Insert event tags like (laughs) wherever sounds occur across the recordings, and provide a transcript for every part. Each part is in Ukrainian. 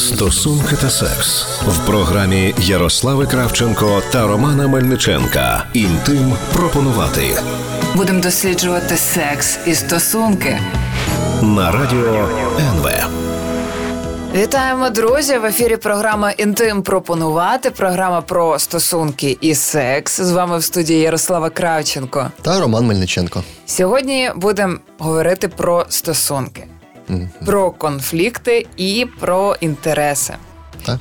Стосунки та секс в програмі Ярослави Кравченко та Романа Мельниченка. Інтим пропонувати Будемо досліджувати секс і стосунки. на радіо НВ. Вітаємо, друзі! В ефірі програма Інтим пропонувати. Програма про стосунки і секс. З вами в студії Ярослава Кравченко. Та Роман Мельниченко. Сьогодні будемо говорити про стосунки, про конфлікти і про інтереси. Так.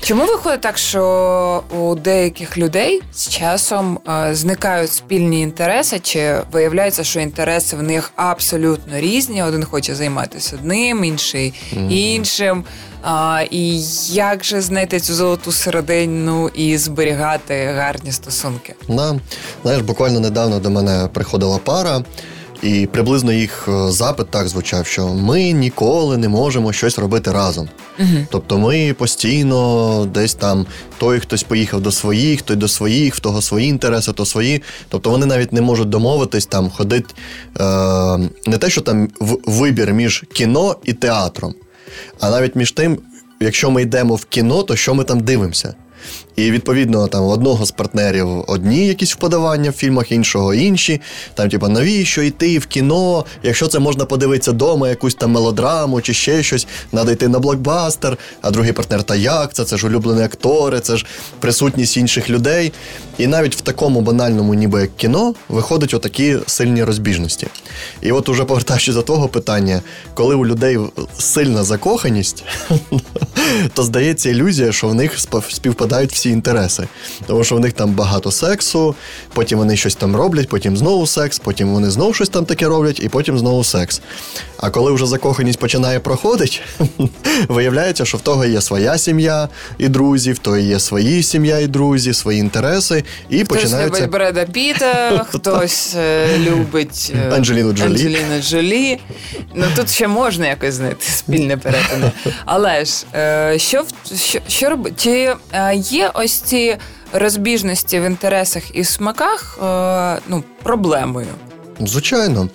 Чому виходить так, що у деяких людей з часом е, зникають спільні інтереси, чи виявляється, що інтереси в них абсолютно різні? Один хоче займатися одним, інший іншим. А, і як же знайти цю золоту середину і зберігати гарні стосунки? Да. Знаєш, буквально недавно до мене приходила пара, і приблизно їх е, запит так звучав, що ми ніколи не можемо щось робити разом. Тобто ми постійно десь там той хтось поїхав до своїх, той до своїх, в того свої інтереси, то свої. Тобто вони навіть не можуть домовитись там, ходить е, не те, що там в- вибір між кіно і театром, а навіть між тим, якщо ми йдемо в кіно, то що ми там дивимося? І відповідно там одного з партнерів одні якісь вподавання в фільмах, іншого інші. Там, типу, навіщо йти в кіно? Якщо це можна подивитися вдома, якусь там мелодраму чи ще щось, треба йти на блокбастер. А другий партнер, та як це? Це ж улюблені актори, це ж присутність інших людей. І навіть в такому банальному, ніби як кіно, виходять отакі сильні розбіжності. І от уже повертаючись до того питання, коли у людей сильна закоханість, (laughs) то здається ілюзія, що в них співпадають всі інтереси. Тому що в них там багато сексу, потім вони щось там роблять, потім знову секс, потім вони знову щось там таке роблять, і потім знову секс. А коли вже закоханість починає проходити, (laughs) виявляється, що в того є своя сім'я і друзі, в того є свої сім'я і друзі, свої інтереси, і Хтось починаються. любить Бреда Піта, (laughs) хтось е, любить е, Анджеліну Джолі. Анджеліну Джолі. Ну тут ще можна якось знайти спільне перетини. Але ж е, що що, що робити? Чи є ось ці розбіжності в інтересах і смаках е, ну, проблемою? Звичайно.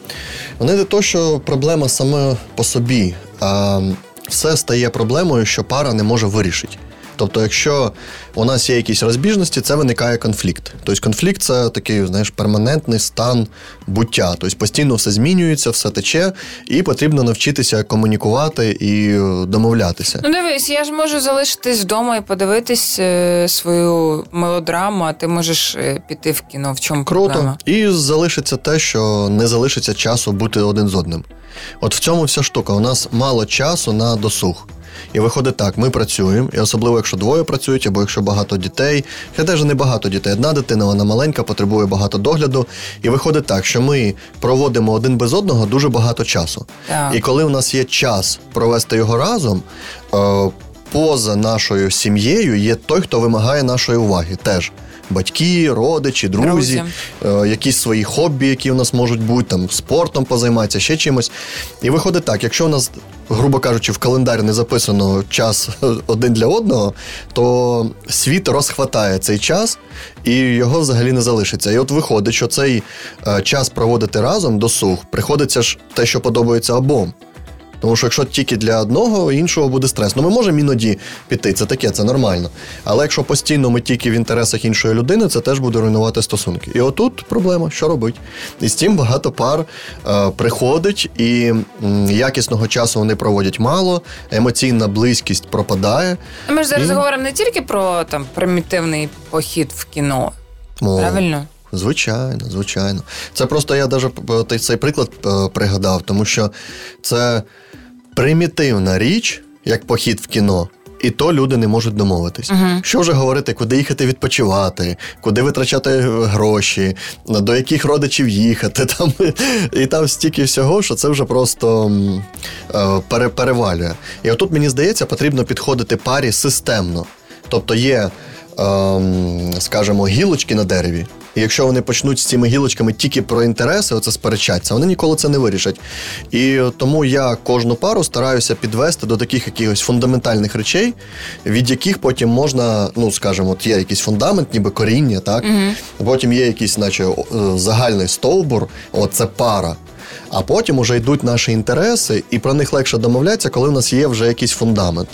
Вони не то, що проблема саме по собі, а все стає проблемою, що пара не може вирішити. Тобто, якщо у нас є якісь розбіжності, це виникає конфлікт. Тобто конфлікт це такий, знаєш, перманентний стан буття. Тобто постійно все змінюється, все тече, і потрібно навчитися комунікувати і е, домовлятися. Ну дивись, я ж можу залишитись вдома і подивитись е, свою мелодраму, а ти можеш е, піти в кіно. В чому Круто. проблема? І залишиться те, що не залишиться часу бути один з одним. От в цьому вся штука. У нас мало часу на досуг. І виходить так, ми працюємо, і особливо, якщо двоє працюють, або якщо багато дітей, хай теж не багато дітей. Одна дитина, вона маленька, потребує багато догляду. І виходить так, що ми проводимо один без одного дуже багато часу. Так. І коли у нас є час провести його разом, е, поза нашою сім'єю є той, хто вимагає нашої уваги теж. Батьки, родичі, друзі, е, якісь свої хобі, які у нас можуть бути, там спортом позайматися, ще чимось. І виходить так, якщо у нас, грубо кажучи, в календарі не записано час один для одного, то світ розхватає цей час і його взагалі не залишиться. І от виходить, що цей е, час проводити разом досуг, приходиться ж те, що подобається обом. Тому що якщо тільки для одного, іншого буде стрес. Ну ми можемо іноді піти, це таке, це нормально. Але якщо постійно ми тільки в інтересах іншої людини, це теж буде руйнувати стосунки. І отут проблема, що робить. І з цим багато пар е, приходить, і м, якісного часу вони проводять мало, емоційна близькість пропадає. Ми ж зараз І- говоримо не тільки про там примітивний похід в кіно. О, Правильно? Звичайно, звичайно. Це просто я навіть цей приклад е, пригадав, тому що це примітивна річ, як похід в кіно. І то люди не можуть домовитись. Що вже говорити, куди їхати відпочивати, куди витрачати гроші, до яких родичів їхати. (laughs) Там, і там стільки всього, що це вже просто е, перевалює. І отут, мені здається, потрібно підходити парі системно. Тобто є, ем, скажімо, гілочки на дереві. І якщо вони почнуть з цими гілочками тільки про інтереси, оце сперечатися, вони ніколи це не вирішать. І тому я кожну пару стараюся підвести до таких якихось фундаментальних речей, від яких потім можна, ну скажімо, от є якийсь фундамент, ніби коріння, так? Потім є якийсь, наче, е, загальний стовбур, от це пара. А потім уже йдуть наші інтереси, і про них легше домовлятися, коли в нас є вже якийсь фундамент.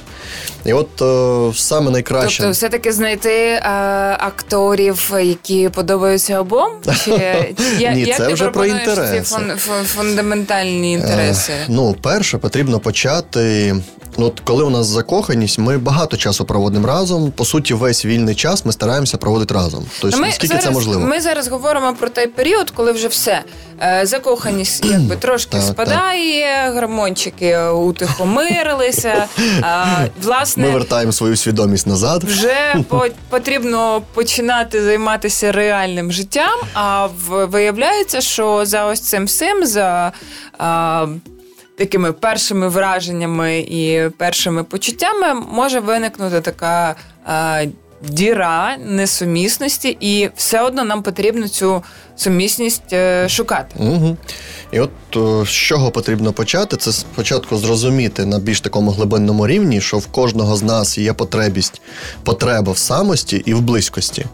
І от е, саме найкраще. Тобто, все-таки знайти е, акторів, які подобаються обом? Чи (laughs) я, Ні, як це ти вже про інтереси. ці фун, фун- фундаментальні інтереси? Е, ну, перше, потрібно почати. Ну, от коли у нас закоханість, ми багато часу проводимо разом. По суті, весь вільний час ми стараємося проводити разом. Тобто, наскільки зараз, це можливо. Ми зараз говоримо про той період, коли вже все. Е, закоханість якби трошки Так, спадає, гормончики утихомирилися. А, власне, Ми вертаємо свою свідомість назад. вже по- потрібно починати займатися реальним життям. А в- виявляється, що за ось цим всім, за а, такими першими враженнями і першими почуттями, може виникнути така. А, Діра несумісності, і все одно нам потрібно цю сумісність е, шукати. Угу. І от о, з чого потрібно почати, це спочатку зрозуміти на більш такому глибинному рівні, що в кожного з нас є потребість, потреба в самості і в близькості.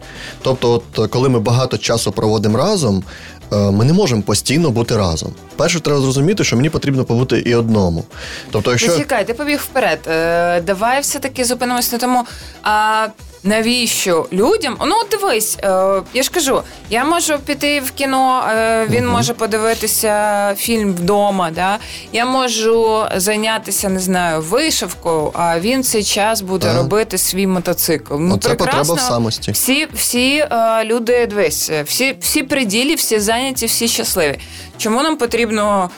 Тобто, от е, коли ми багато часу проводимо разом, е, ми не можемо постійно бути разом. Перше, треба зрозуміти, що мені потрібно побути і одному. Тобто, якщо Чекай, ти побіг вперед. Е, давай все-таки зупинимось на тому. А навіщо людям? Ну, от дивись, е, я ж кажу, я можу піти в кіно, е, він може подивитися фільм вдома. Да? Я можу зайнятися, не знаю, вишивкою, а він цей час буде Так. робити свій мотоцикл. Ну, Оце потреба прекрасно. в самості. Всі, всі е, люди, дивись, всі, всі при ділі, всі зайняті, всі щасливі. Чому нам потрібно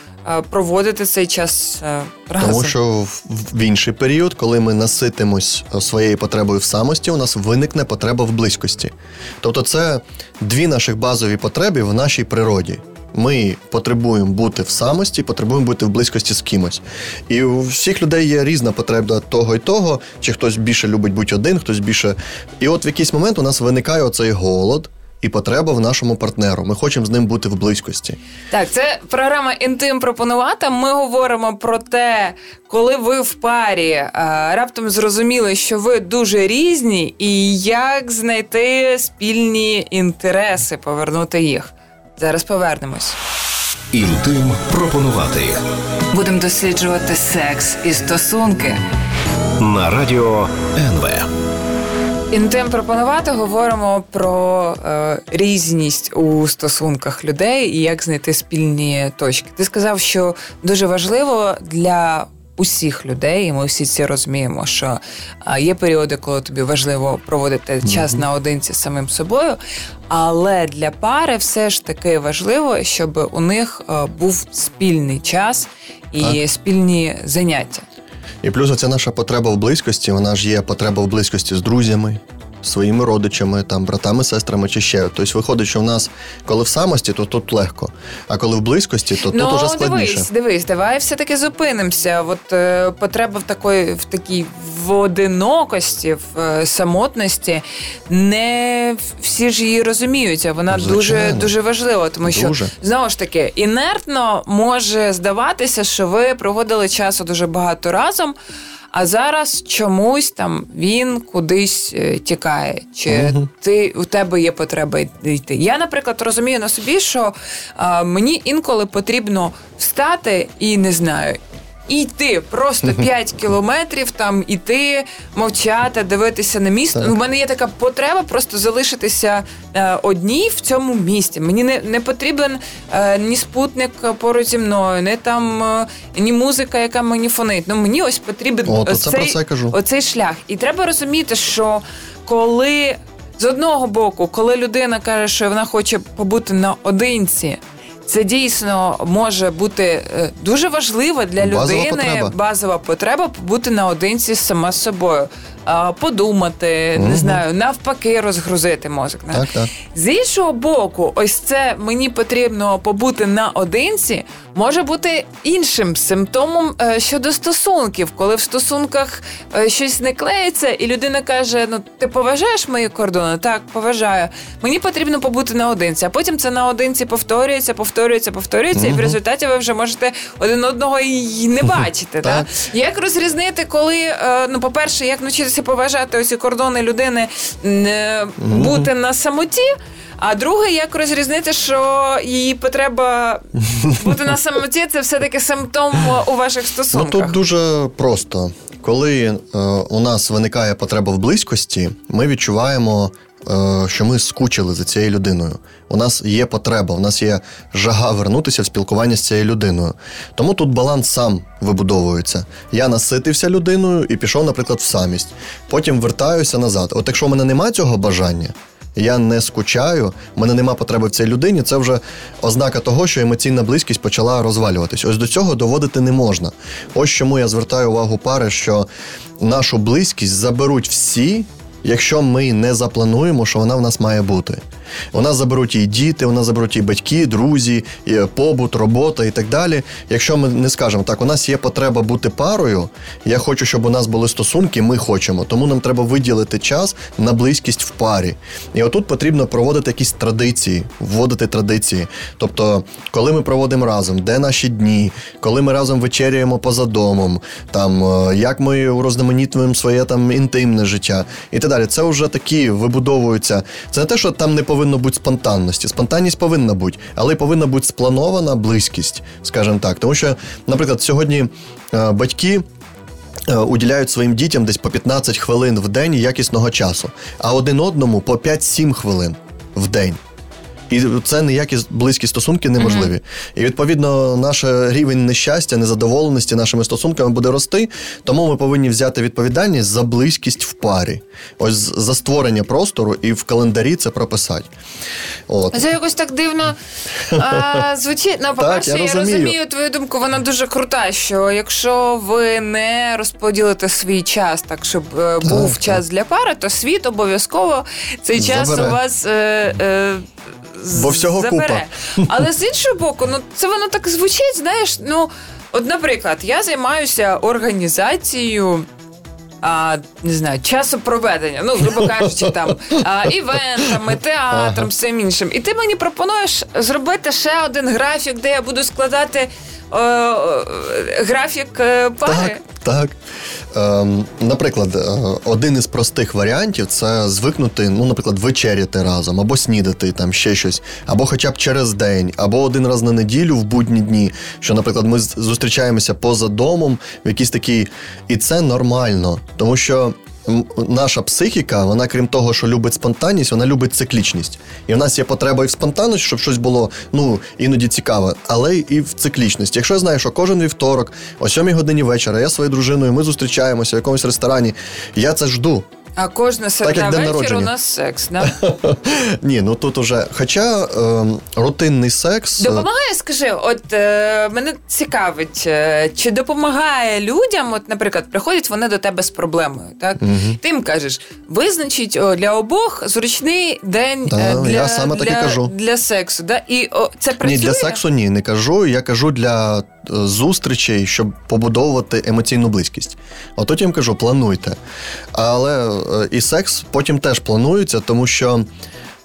проводити цей час е, разом? Тому що в, в інший період, коли ми наситимось е, своєю потребою в самості, у нас виникне потреба в близькості. Тобто, це дві наших базові потреби в нашій природі. Ми потребуємо бути в самості, потребуємо бути в близькості з кимось. І у всіх людей є різна потреба того і того, чи хтось більше любить бути один, хтось більше. І от в якийсь момент у нас виникає оцей голод і потреба в нашому партнеру. Ми хочемо з ним бути в близькості. Так, це програма Інтим пропонувата. Ми говоримо про те, коли ви в парі е, раптом зрозуміли, що ви дуже різні, і як знайти спільні інтереси, повернути їх. Зараз повернемось. Інтим пропонувати Будемо досліджувати секс і стосунки. на радіо НВ. Інтим пропонувати говоримо про е, різність у стосунках людей і як знайти спільні точки. Ти сказав, що дуже важливо для усіх людей, і ми всі це розуміємо, що е, є періоди, коли тобі важливо проводити час наодинці з самим собою. Але для пари все ж таки важливо, щоб у них е, був спільний час і спільні заняття. І плюс оця наша потреба в близькості, вона ж є потреба в близькості з друзями, своїми родичами, там, братами, сестрами чи ще. Тобто виходить, що в нас, коли в самості, то тут легко. А коли в близькості, то тут уже складніше. Ну, дивись, дивись, давай все-таки зупинимося. От е, потреба в такої, в такій в одинокості, в е, самотності, не всі ж її розуміють, а вона Ну, дуже дуже важлива, тому що Дуже. знову ж таки інертно може здаватися, що ви проводили часу дуже багато разом. А зараз чомусь там він кудись е, тікає, чи угу. ти у тебе є потреба йти. Я, наприклад, розумію на собі, що а, мені інколи потрібно встати і не знаю. І йти просто 5 кілометрів, там іти, мовчати, дивитися на місто. У мене є така потреба просто залишитися е, одній в цьому місті. Мені не, не потрібен е, ні спутник поруч зі мною, не там е, ні музика, яка мені фонить. Ну мені ось потрібен О, то це про це кажу. оцей шлях. І треба розуміти, що коли з одного боку, коли людина каже, що вона хоче побути наодинці. Це дійсно може бути е, дуже важливо для Базова людини, потреба. базова потреба бути наодинці сама з собою, подумати, не знаю, навпаки, розгрузити мозок. Так, так. З іншого боку, ось це мені потрібно побути наодинці, може бути іншим симптомом е, щодо стосунків, коли в стосунках е, щось не клеїться, і людина каже: Ну, ти поважаєш мої кордони? Так, поважаю. Мені потрібно побути наодинці. А потім це наодинці повторюється, повторюється. повторюється, повторюється, і в результаті ви вже можете один одного і не (laughs) бачити. Так. Як розрізнити, коли е, ну, по-перше, як навчитися поважати усі кордони людини, не бути на самоті. А друге, як розрізнити, що її потреба бути на самоті, це все-таки симптом у ваших стосунках. Ну тут дуже просто. Коли е, у нас виникає потреба в близькості, ми відчуваємо, е, що ми скучили за цією людиною. У нас є потреба, у нас є жага вернутися в спілкування з цією людиною. Тому тут баланс сам вибудовується. Я наситився людиною і пішов, наприклад, в самість. Потім вертаюся назад. От якщо в мене немає цього бажання, я не скучаю, в мене нема потреби в цій людині. Це вже ознака того, що емоційна близькість почала розвалюватись. Ось до цього доводити не можна. Ось чому я звертаю увагу пари, що нашу близькість заберуть всі. Якщо ми не заплануємо, що вона в нас має бути, у нас заберуть і діти, у нас заберуть і батьки, друзі, побут, робота і так далі. Якщо ми не скажемо так, у нас є потреба бути парою. Я хочу, щоб у нас були стосунки, ми хочемо. Тому нам треба виділити час на близькість в парі. І отут потрібно проводити якісь традиції, вводити традиції. Тобто, коли ми проводимо разом, де наші дні, коли ми разом вечеряємо поза домом, там е, як ми урозноманітнуємо своє там інтимне життя і так далі. Це вже такі вибудовуються. Це не те, що там не повинно бути спонтанності. Спонтанність повинна бути, але повинна бути спланована близькість, скажімо так. Тому що, наприклад, сьогодні е, батьки. е, Уділяють своїм дітям десь по 15 хвилин в день якісного часу, а один одному по 5-7 хвилин в день. І це ніякі близькі стосунки неможливі. І відповідно наш рівень нещастя, незадоволеності нашими стосунками буде рости. Тому ми повинні взяти відповідальність за близькість в парі. Ось за створення простору і в календарі це прописати. От. Це якось так дивно а, (laughs) звучить. Ну, по-перше, я я, розумію. твою думку, вона дуже крута. Що якщо ви не розподілите свій час так, щоб е, був так. час для пари, то світ обов'язково цей час у вас. Е, е, Бо всього забере. (laughs) Але з іншого боку, ну це воно так звучить, знаєш, ну. От, наприклад, я займаюся організацією. А, не знаю, часу проведення, ну, грубо (laughs) кажучи, там а, івентами, театром, всім іншим. І ти мені пропонуєш зробити ще один графік, де я буду складати графік е, пари. Так, так. Ем, наприклад, е, один із простих варіантів це звикнути, ну, наприклад, вечеряти разом, або снідати там ще щось, або хоча б через день, або один раз на неділю в будні дні. Що, наприклад, ми зустрічаємося поза домом в якийсь такий. І це нормально, тому що. Наша психіка, вона крім того, що любить спонтанність, вона любить циклічність. І в нас є потреба і в спонтанності, щоб щось було ну іноді цікаве, але і в циклічності. Якщо я знаю, що кожен вівторок, о сьомій годині вечора, я своєю дружиною, ми зустрічаємося в якомусь ресторані, я це жду. А кожна середа вечір у нас секс. Да? (laughs) Ні, ну тут уже. Хоча ем, рутинний секс. е, Допомагає, скажи, от е, мене цікавить, е, чи допомагає людям, от, наприклад, приходять вони до тебе з проблемою, так? Ти їм кажеш, визначіть о, для обох зручний день Да, е, для, я саме так і для, кажу. для сексу. Да? І о, це працює? Ні, для сексу ні, не кажу. Я кажу для е, зустрічей, щоб побудовувати емоційну близькість. От я їм кажу, плануйте. Але е, і секс потім теж планується, тому що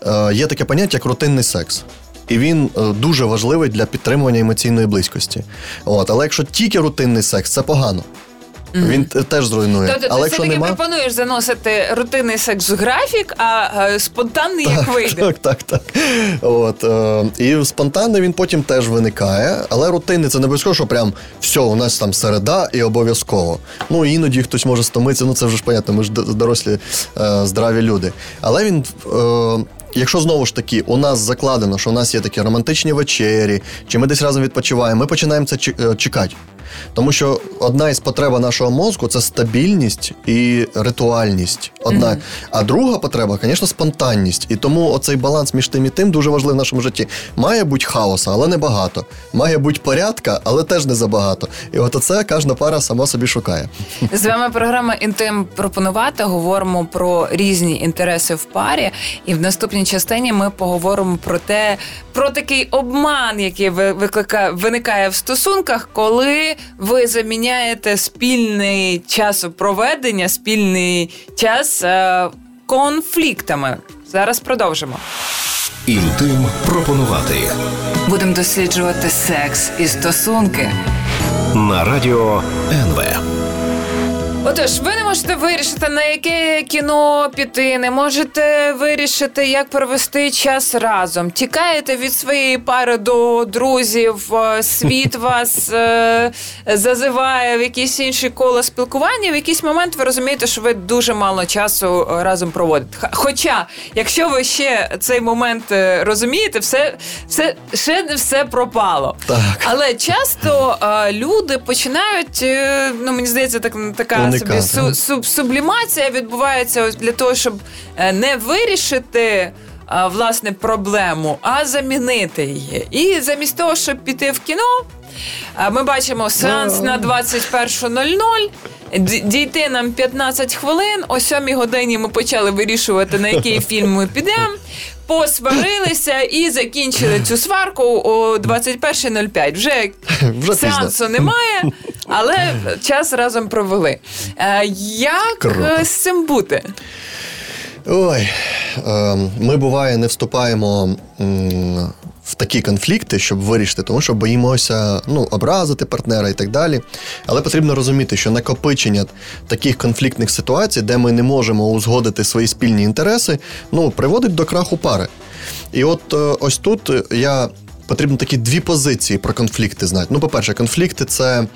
е, є таке поняття як рутинний секс. І він е, дуже важливий для підтримування емоційної близькості. От, але якщо тільки рутинний секс, це погано. Він теж зруйнує. Тобто але ти все-таки нема, пропонуєш заносити рутинний секс в графік, а е, спонтанний як вийде. Так, так, так. От, е, і спонтанний він потім теж виникає, але рутинний це не обов'язково, що прям все, у нас там середа і обов'язково. Ну, іноді хтось може стомитися, ну це вже ж понятно, ми ж дорослі е, здраві люди. Але він. Е, Якщо знову ж таки у нас закладено, що у нас є такі романтичні вечері, чи ми десь разом відпочиваємо, ми починаємо це е, чекати. Тому що одна із потреб нашого мозку це стабільність і ритуальність. Одна. А друга потреба, звісно, спонтанність. І тому оцей баланс між тим і тим дуже важливий в нашому житті. Має бути хаоса, але не багато. Має бути порядка, але теж не забагато. І от оце кожна пара сама собі шукає. З вами програма Інтим пропонувати. Говоримо про різні інтереси в парі. І в наступній частині ми поговоримо про те, про такий обман, який ви- викликає, виникає в стосунках, коли ви заміняєте спільний час проведення, спільний час е, конфліктами. Зараз продовжимо. Інтим пропонувати Будемо досліджувати секс і стосунки. на радіо НВ. Отож, ви не можете вирішити, на яке кіно піти, не можете вирішити, як провести час разом. Тікаєте від своєї пари до друзів, е, світ (laughs) вас е, зазиває в якісь інші кола спілкування. В якийсь момент ви розумієте, що ви дуже мало часу е, разом проводите. Хоча, якщо ви ще цей момент розумієте, все, все ще не все пропало. Так. Але часто е, люди починають, е, ну мені здається, так така. Собі су, суб, сублімація відбувається для того, щоб е, не вирішити. е, Власне, проблему, а замінити її. І замість того, щоб піти в кіно, е, ми бачимо сеанс на 21.00. Д- Дійти нам 15 хвилин. О 7 годині ми почали вирішувати, на який фільм ми підемо. Посварилися і закінчили цю сварку о 21.05. Вже, (laughs) Вже сеансу немає, але час разом провели. Е, як Круто. е, з цим бути? Ой, е, ми буває не вступаємо в такі конфлікти, щоб вирішити, тому що боїмося ну, образити партнера і так далі. Але потрібно розуміти, що накопичення таких конфліктних ситуацій, де ми не можемо узгодити свої спільні інтереси, ну, приводить до краху пари. І от е, ось тут я. Потрібно такі дві позиції про конфлікти знати. Ну, по-перше, конфлікти це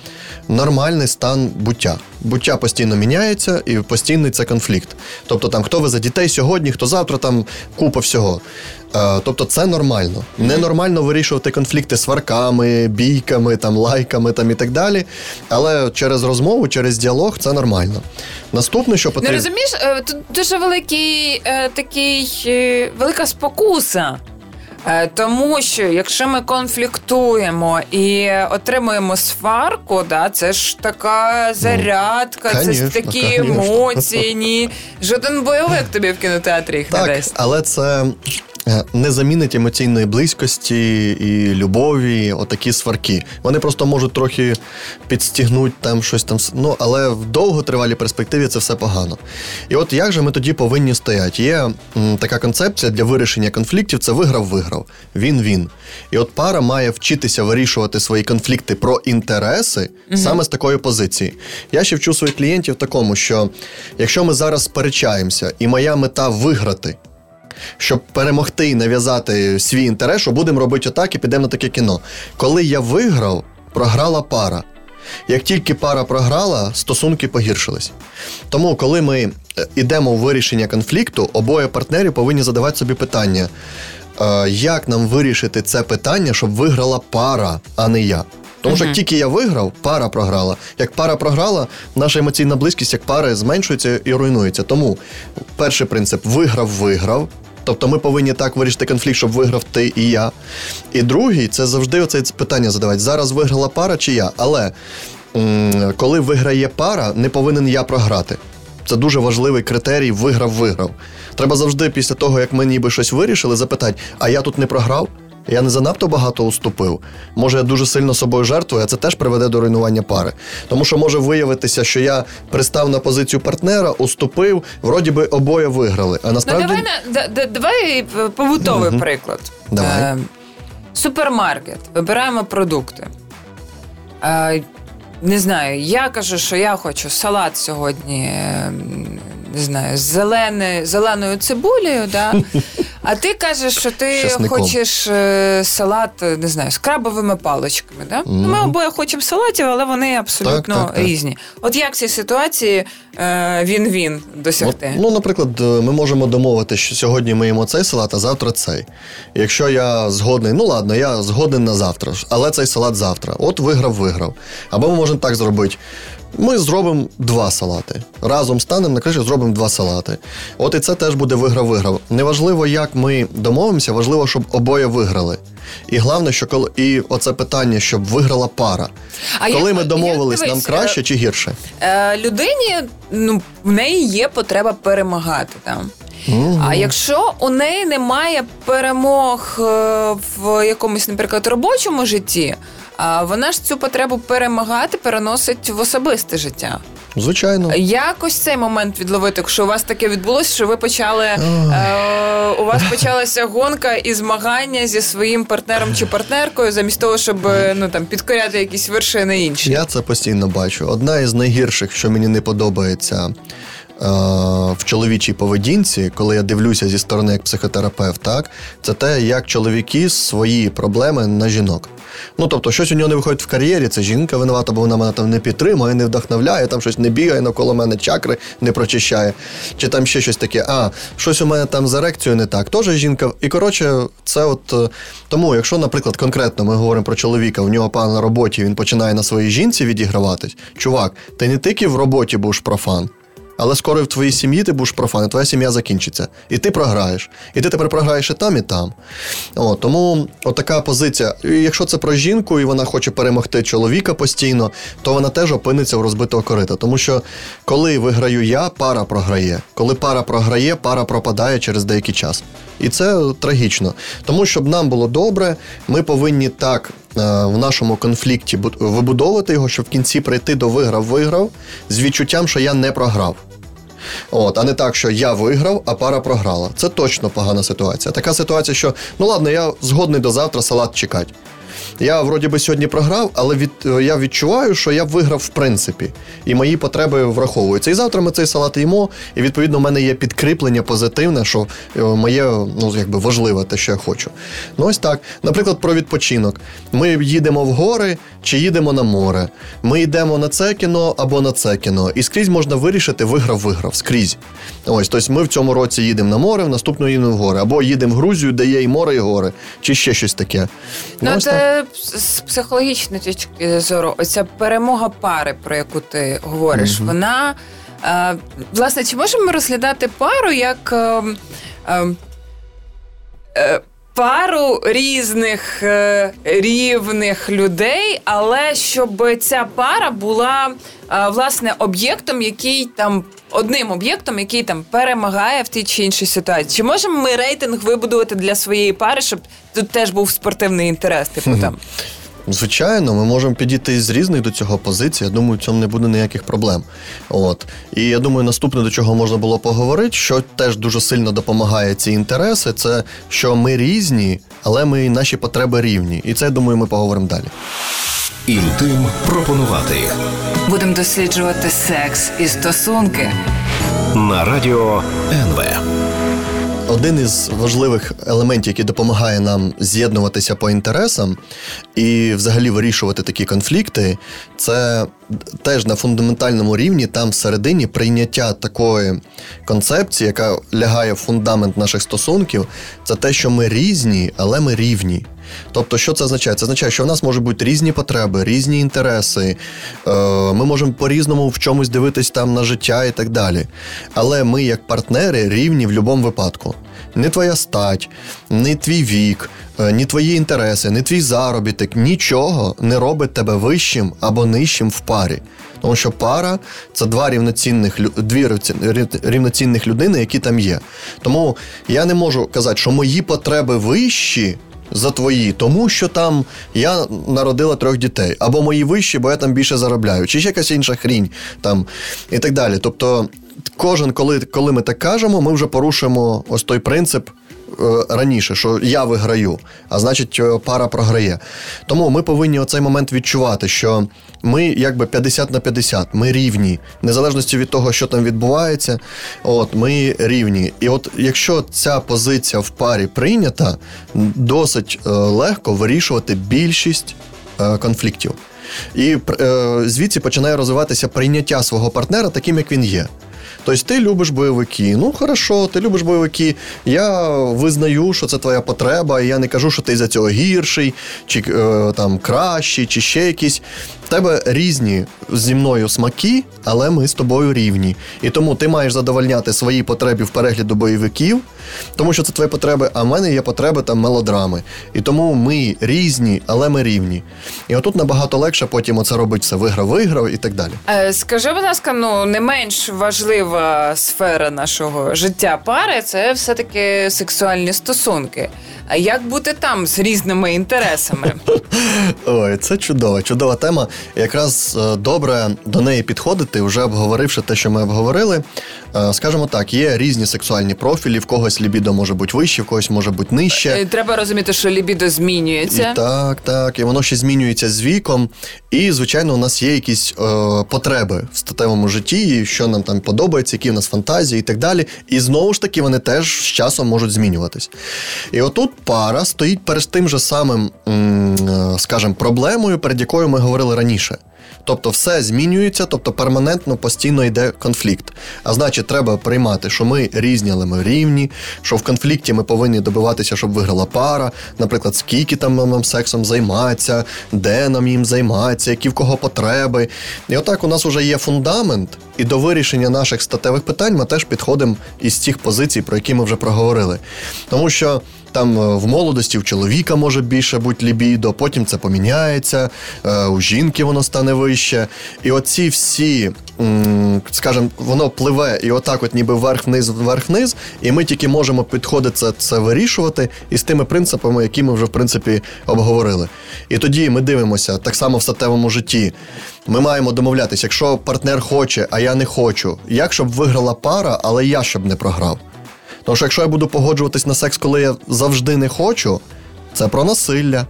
нормальний стан буття. Буття постійно міняється, і постійний це конфлікт. Тобто, там хто ви за дітей сьогодні, хто завтра, там купа всього. Е, тобто, це нормально. Ненормально вирішувати конфлікти сварками, бійками, там, лайками там, і так далі. Але через розмову, через діалог це нормально. Наступне, що Ну потрібно. розумієш, е, тут дуже великий е, такий велика спокуса. Тому що якщо ми конфліктуємо і отримуємо сварку, да, це ж така зарядка, це ж такі конечно. емоції. Ні. Жоден бойовик тобі в кінотеатрі їх не Так, дасть. але це не замінить емоційної близькості і любові, отакі сварки. Вони просто можуть трохи підстігнути там щось там. Ну, але в довготривалій перспективі це все погано. І от як же ми тоді повинні стояти? Є м, така концепція для вирішення конфліктів: це виграв-виграв. Він-він. І от пара має вчитися вирішувати свої конфлікти про інтереси саме з такої позиції. Я ще вчу своїх клієнтів такому, що якщо ми зараз сперечаємося, і моя мета виграти щоб перемогти і нав'язати свій інтерес, що будемо робити отак і підемо на таке кіно. Коли я виграв, програла пара. Як тільки пара програла, стосунки погіршились. Тому, коли ми е, йдемо в вирішення конфлікту, обоє партнерів повинні задавати собі питання, е, як нам вирішити це питання, щоб виграла пара, а не я. Тому що як тільки я виграв, пара програла. Як пара програла, наша емоційна близькість як пари зменшується і руйнується. Тому перший принцип виграв-виграв. Тобто ми повинні так вирішити конфлікт, щоб виграв ти і я. І другий це завжди оце питання задавати: зараз виграла пара чи я. Але м, коли виграє пара, не повинен я програти. Це дуже важливий критерій виграв-виграв. Треба завжди після того, як ми ніби щось вирішили, запитати: а я тут не програв? Я не занадто багато уступив. Може, я дуже сильно собою жертвую, а це теж приведе до руйнування пари. Тому що може виявитися, що я пристав на позицію партнера, уступив, вроді би обоє виграли. А Ну, давай, на, да- да- давай е, побутовий приклад. Давай. Е, супермаркет. Вибираємо продукти. Е, не знаю, я кажу, що я хочу салат сьогодні. Не знаю, зелене, зеленою цибулею, да? а ти кажеш, що ти Часником. хочеш е, салат, е, не знаю, з крабовими паличками. Да? Ну, Ми обоє хочемо салатів, але вони абсолютно Так, так, так. різні. От як в цій ситуації е, він-він От, досягти? ну, наприклад, ми можемо домовити, що сьогодні ми їмо цей салат, а завтра цей. Якщо я згодний, ну ладно, я згоден на завтра, але цей салат завтра. От виграв, виграв. Або ми можемо так зробити. Ми зробимо два салати. Разом станемо на криші, зробимо два салати. От і це теж буде виграв-виграв. Неважливо, як ми домовимося, важливо, щоб обоє виграли. І головне, що коли і оце питання, щоб виграла пара. А коли як- ми як, домовились, нам дивись, краще чи гірше? Е, людині ну, в неї є потреба перемагати там. А якщо у неї немає перемог е, в якомусь, наприклад, робочому житті, а вона ж цю потребу перемагати переносить в особисте життя. Звичайно. Як ось цей момент відловити, якщо у вас таке відбулося, що ви почали е, у вас почалася гонка і змагання зі своїм партнером чи партнеркою, замість того, щоб е, ну там підкоряти якісь вершини інші? Я це постійно бачу. Одна із найгірших, що мені не подобається. Е, в чоловічій поведінці, коли я дивлюся зі сторони як психотерапевт, так це те, як чоловіки свої проблеми на жінок. Ну тобто, щось у нього не виходить в кар'єрі, це жінка винувата, бо вона мене там не підтримує, не вдохновляє, там щось не бігає навколо мене, чакри не прочищає, чи там ще щось таке. А щось у мене там з ерекцією не так. Теж жінка. І коротше, це от е, тому, якщо, наприклад, конкретно ми говоримо про чоловіка, у нього пан на роботі, він починає на своїй жінці відіграватись. Чувак, ти не тільки в роботі будеш профан. Але скоро в твоїй сім'ї ти будеш профан, і твоя сім'я закінчиться. І ти програєш. І ти тепер програєш і там, і там. О, тому отака позиція. І Якщо це про жінку, і вона хоче перемогти чоловіка постійно, то вона теж опиниться в розбитого корита. Тому що коли виграю я, пара програє. Коли пара програє, пара пропадає через деякий час. І це трагічно. Тому щоб нам було добре, ми повинні так в нашому конфлікті вибудовувати його, щоб в кінці прийти до виграв-виграв з відчуттям, що я не програв. От, а не так, що я виграв, а пара програла. Це точно погана ситуація. Така ситуація, що ну ладно, я згодний до завтра салат чекати. Я вроді би сьогодні програв, але від я відчуваю, що я виграв в принципі, і мої потреби враховуються. І завтра ми цей салат їмо, і відповідно в мене є підкріплення позитивне, що е, моє ну якби важливе, те, що я хочу. Ну ось так. Наприклад, про відпочинок. Ми їдемо в гори чи їдемо на море. Ми йдемо на це кіно або на це кіно. І скрізь можна вирішити, виграв-виграв. Скрізь. Ось, тобто ми в цьому році їдемо на море, в наступному їдемо в гори. Або їдемо в Грузію, де є і море, і гори, чи ще щось таке. Ну, ось так з психологічної точки зору, оця перемога пари, про яку ти говориш, mm вона е, власне, чи можемо розглядати пару як е, е, пару різних рівних людей, але щоб ця пара була власне об'єктом, який там. Одним об'єктом, який там перемагає в тій чи іншій ситуації. Чи можемо ми рейтинг вибудувати для своєї пари, щоб тут теж був спортивний інтерес? Типу там Звичайно, ми можемо підійти з різних до цього позицій. Я думаю, в цьому не буде ніяких проблем. От і я думаю, наступне до чого можна було поговорити, що теж дуже сильно допомагає ці інтереси, це що ми різні, але ми наші потреби рівні. І це я думаю, ми поговоримо далі. Інтим пропонувати. Будемо досліджувати секс і стосунки на радіо НВ. Один із важливих елементів, який допомагає нам з'єднуватися по інтересам і взагалі вирішувати такі конфлікти, це теж на фундаментальному рівні, там всередині прийняття такої концепції, яка лягає в фундамент наших стосунків, це те, що ми різні, але ми рівні. Тобто, що це означає? Це означає, що в нас можуть бути різні потреби, різні інтереси. Е, ми можемо по-різному в чомусь дивитись там на життя і так далі. Але ми, як партнери, рівні в будь-якому випадку. Не твоя стать, не твій вік, е, ні твої інтереси, не твій заробіток, нічого не робить тебе вищим або нижчим в парі. Тому що пара це два рівноцінних дві рівноцінних людини, які там є. Тому я не можу казати, що мої потреби вищі за твої, тому що там я народила трьох дітей, або мої вищі, бо я там більше заробляю, чи ще якась інша хрінь там і так далі. Тобто, кожен, коли коли ми так кажемо, ми вже порушуємо ось той принцип раніше, що я виграю, а значить, е, пара програє. Тому ми повинні оцей момент відчувати, що ми якби 50 на 50, ми рівні, незалежності від того, що там відбувається, от ми рівні. І от якщо ця позиція в парі прийнята, досить е, легко вирішувати більшість конфліктів. І е, звідси починає розвиватися прийняття свого партнера таким, як він є. Тобто ти любиш бойовики. Ну, хорошо, ти любиш бойовики. Я визнаю, що це твоя потреба, і я не кажу, що ти за цього гірший, чи е, там кращий, чи ще якийсь. Тебе різні зі мною смаки, але ми з тобою рівні. І тому ти маєш задовольняти свої потреби в перегляду бойовиків, тому що це твої потреби, а в мене є потреби там мелодрами. І тому ми різні, але ми рівні. І отут набагато легше потім оце робить все виграв-виграв і так далі. Е, скажи, будь ласка, ну не менш важлива сфера нашого життя пари це все-таки сексуальні стосунки. А як бути там з різними інтересами? (laughs) Ой, це чудова, чудова тема. Якраз е, добре до неї підходити, вже обговоривши те, що ми обговорили. Е, скажімо так, є різні сексуальні профілі, в когось лібідо може бути вище, в когось може бути нижче. Е, Треба розуміти, що лібідо змінюється. І так, так, і воно ще змінюється з віком. І, звичайно, у нас є якісь е, потреби в статевому житті, що нам там подобається, які в нас фантазії і так далі. І знову ж таки, вони теж з часом можуть змінюватись. І отут пара стоїть перед тим же самим, скажімо, проблемою, перед якою ми говорили раніше. Тобто все змінюється, тобто перманентно постійно йде конфлікт. А значить, треба приймати, що ми різні, але ми рівні, що в конфлікті ми повинні добиватися, щоб виграла пара, наприклад, скільки там нам сексом займатися, де нам їм займатися, які в кого потреби. І отак у нас вже є фундамент, і до вирішення наших статевих питань ми теж підходимо із тих позицій, про які ми вже проговорили. Тому що там е, в молодості в чоловіка може більше бути лібідо, потім це поміняється, е, у жінки воно стане вище. І оці всі, скажімо, воно пливе і отак, от ніби вверх-вниз, вверх-вниз, і ми тільки можемо підходити це, це вирішувати із тими принципами, які ми вже в принципі обговорили. І тоді ми дивимося так само в статевому житті. Ми маємо домовлятися, якщо партнер хоче, а я не хочу, як щоб виграла пара, але я щоб не програв. Що якщо я буду погоджуватись на секс, коли я завжди не хочу, це про насилля.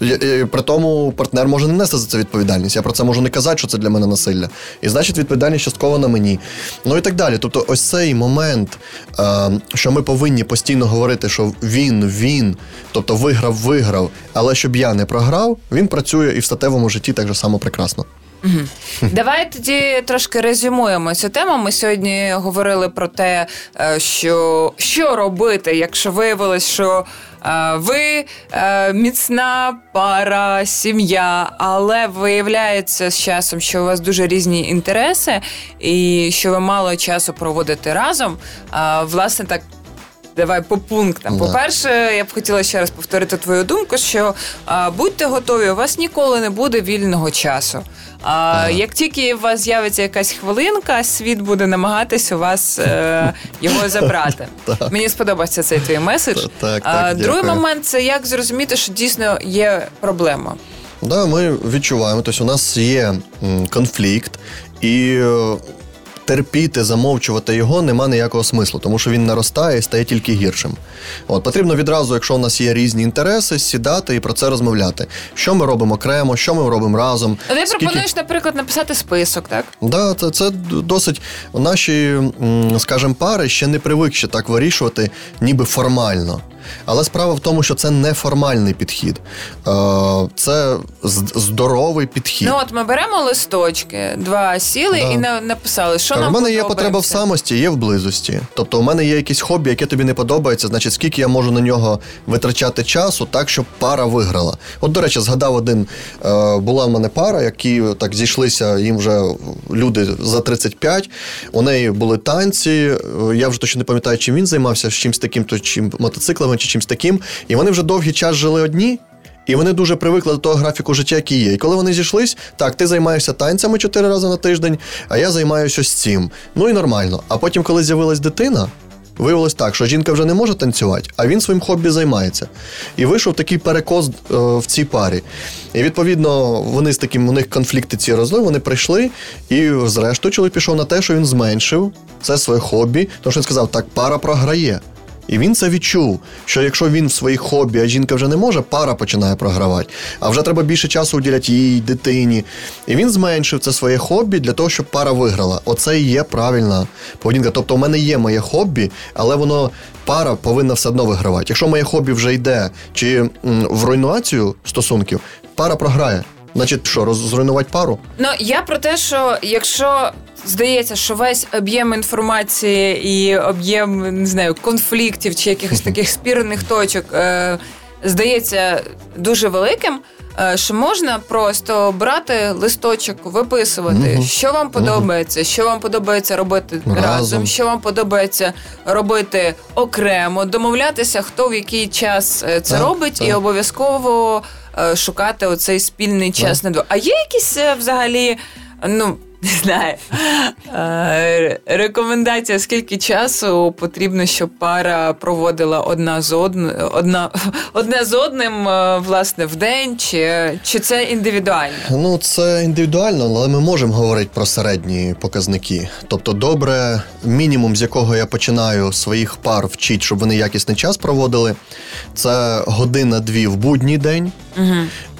І- і При тому партнер може не нести за це відповідальність. Я про це можу не казати, що це для мене насилля. І значить, відповідальність частково на мені. Ну і так далі. Тобто, ось цей момент, е, що ми повинні постійно говорити, що він, він, тобто виграв, виграв, але щоб я не програв, він працює і в статевому житті так же само прекрасно. Давай тоді трошки резюмуємо цю тему. Ми сьогодні говорили про те, е, що, що робити, якщо виявилось, що е, ви е, міцна пара, сім'я, але виявляється з часом, що у вас дуже різні інтереси, і що ви мало часу проводите разом. Власне, так. Давай по пунктам. Да. По-перше, я б хотіла ще раз повторити твою думку, що а, будьте готові, у вас ніколи не буде вільного часу. А, Так. як тільки у вас з'явиться якась хвилинка, світ буде намагатись у вас е, його (laughs) забрати. Так. Мені сподобався цей твій меседж. Так, так, а, другий дякую. момент це як зрозуміти, що дійсно є проблема. Да, ми відчуваємо. Тобто у нас є конфлікт, і е, терпіти, замовчувати його нема ніякого смислу, тому що він наростає і стає тільки гіршим. От потрібно відразу, якщо у нас є різні інтереси, сідати і про це розмовляти. Що ми робимо окремо, що ми робимо разом. А ти скільки- пропонуєш, наприклад, написати список, так? Да, це, це досить. Наші, скажімо, пари ще не привикші так вирішувати, ніби формально. Але справа в тому, що це не формальний підхід, Е, це здоровий підхід. Ну от ми беремо листочки, два сіли Да. і написали, що Кажу, нам у мене є потреба в самості, є в близості. Тобто, у мене є якесь хобі, яке тобі не подобається, значить, скільки я можу на нього витрачати часу, так, щоб пара виграла. От, до речі, згадав один, е, була в мене пара, які так зійшлися, їм вже люди за 35, у неї були танці. е, Я вже точно не пам'ятаю, чим він займався, з чимсь таким, то чим мотоциклами чи чимсь таким. І вони вже довгий час жили одні. І вони дуже привикли до того графіку життя, який є. І коли вони зійшлись, так, ти займаєшся танцями чотири рази на тиждень, а я займаюся ось цим. Ну і нормально. А потім, коли з'явилась дитина, виявилось так, що жінка вже не може танцювати, а він своїм хобі займається. І вийшов такий перекос е, в цій парі. І відповідно, вони з таким у них конфлікти ці розли, вони прийшли, і зрештою чоловік пішов на те, що він зменшив це своє хобі, тому що він сказав, так, пара програє. І він це відчув, що якщо він в своїх хобі, а жінка вже не може, пара починає програвати. А вже треба більше часу уділяти їй, дитині. І він зменшив це своє хобі для того, щоб пара виграла. Оце і є правильна поведінка. Тобто, у мене є моє хобі, але воно пара повинна все одно вигравати. Якщо моє хобі вже йде чи в руйнацію стосунків, пара програє. Значить, що, роз- зруйнувати пару? Ну я про те, що якщо здається, що весь об'єм інформації і об'єм не знаю конфліктів чи якихось таких спірних точок е, здається дуже великим. е, Що можна просто брати листочок, виписувати, Мгм. що вам подобається, що вам подобається робити разом, Разом. що вам подобається робити окремо, домовлятися, хто в який час е, це Так, робить, так. і обов'язково шукати оцей спільний час на двох. А є якісь е, взагалі, ну. Не знаю, е, рекомендація, скільки часу потрібно, щоб пара проводила одна з одн... одна... одне з одним е, власне в день, чи, чи це індивідуально? Ну, це індивідуально, але ми можемо говорити про середні показники. Тобто, добре, мінімум, з якого я починаю своїх пар вчити, щоб вони якісний час проводили, це година-дві в будній день. Угу.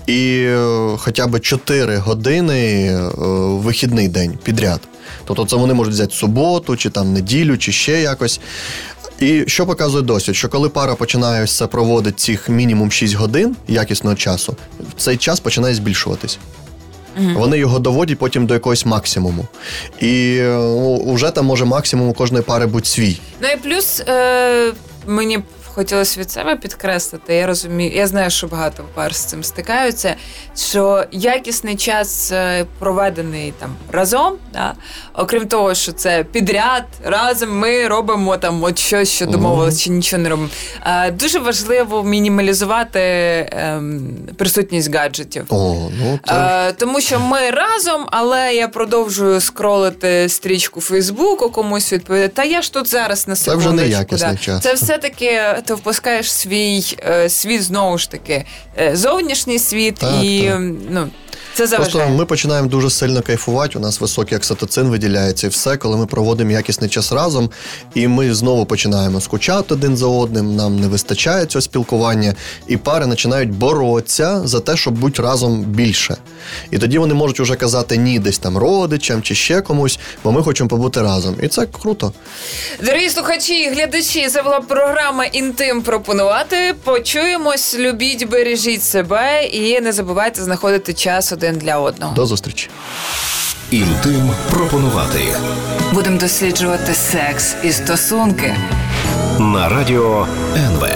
І е, хоча б 4 години е, в вихідний день підряд. Тобто це вони можуть взяти суботу, чи там неділю, чи ще якось. І що показує досвід? Що коли пара починає ось це проводити цих мінімум 6 годин якісного часу, цей час починає збільшуватись. Вони його доводять потім до якогось максимуму. І вже там може максимум у кожної пари бути свій. Ну і плюс е, мені хотілося від себе підкреслити. Я розумію, я знаю, що багато пар з цим стикаються. Що якісний час е, проведений там разом, да? окрім того, що це підряд, разом ми робимо там от щось, що домовилися, чи нічого не робимо. Дуже важливо мінімалізувати е, присутність гаджетів. О, ну Е, тому що ми разом, але я продовжую скролити стрічку Фейсбуку, комусь відповідати. Та я ж тут зараз на Це вже не якісний да. час. Це все-таки ти впускаєш свій е, світ знову ж таки, е, зовнішній світ, Так, і так. ну, це Просто ми починаємо дуже сильно кайфувати. У нас високий окситоцин виділяється і все, коли ми проводимо якісний час разом, і ми знову починаємо скучати один за одним. Нам не вистачає цього спілкування, і пари починають боротися за те, щоб бути разом більше. І тоді вони можуть уже казати ні десь там родичам чи ще комусь, бо ми хочемо побути разом. І це круто. Дорогі слухачі і глядачі, це була програма Інтим пропонувати. Почуємось, любіть, бережіть себе і не забувайте знаходити час один для одного. До зустрічі. Інтим пропонувати Будемо досліджувати секс і стосунки. на радіо НВ.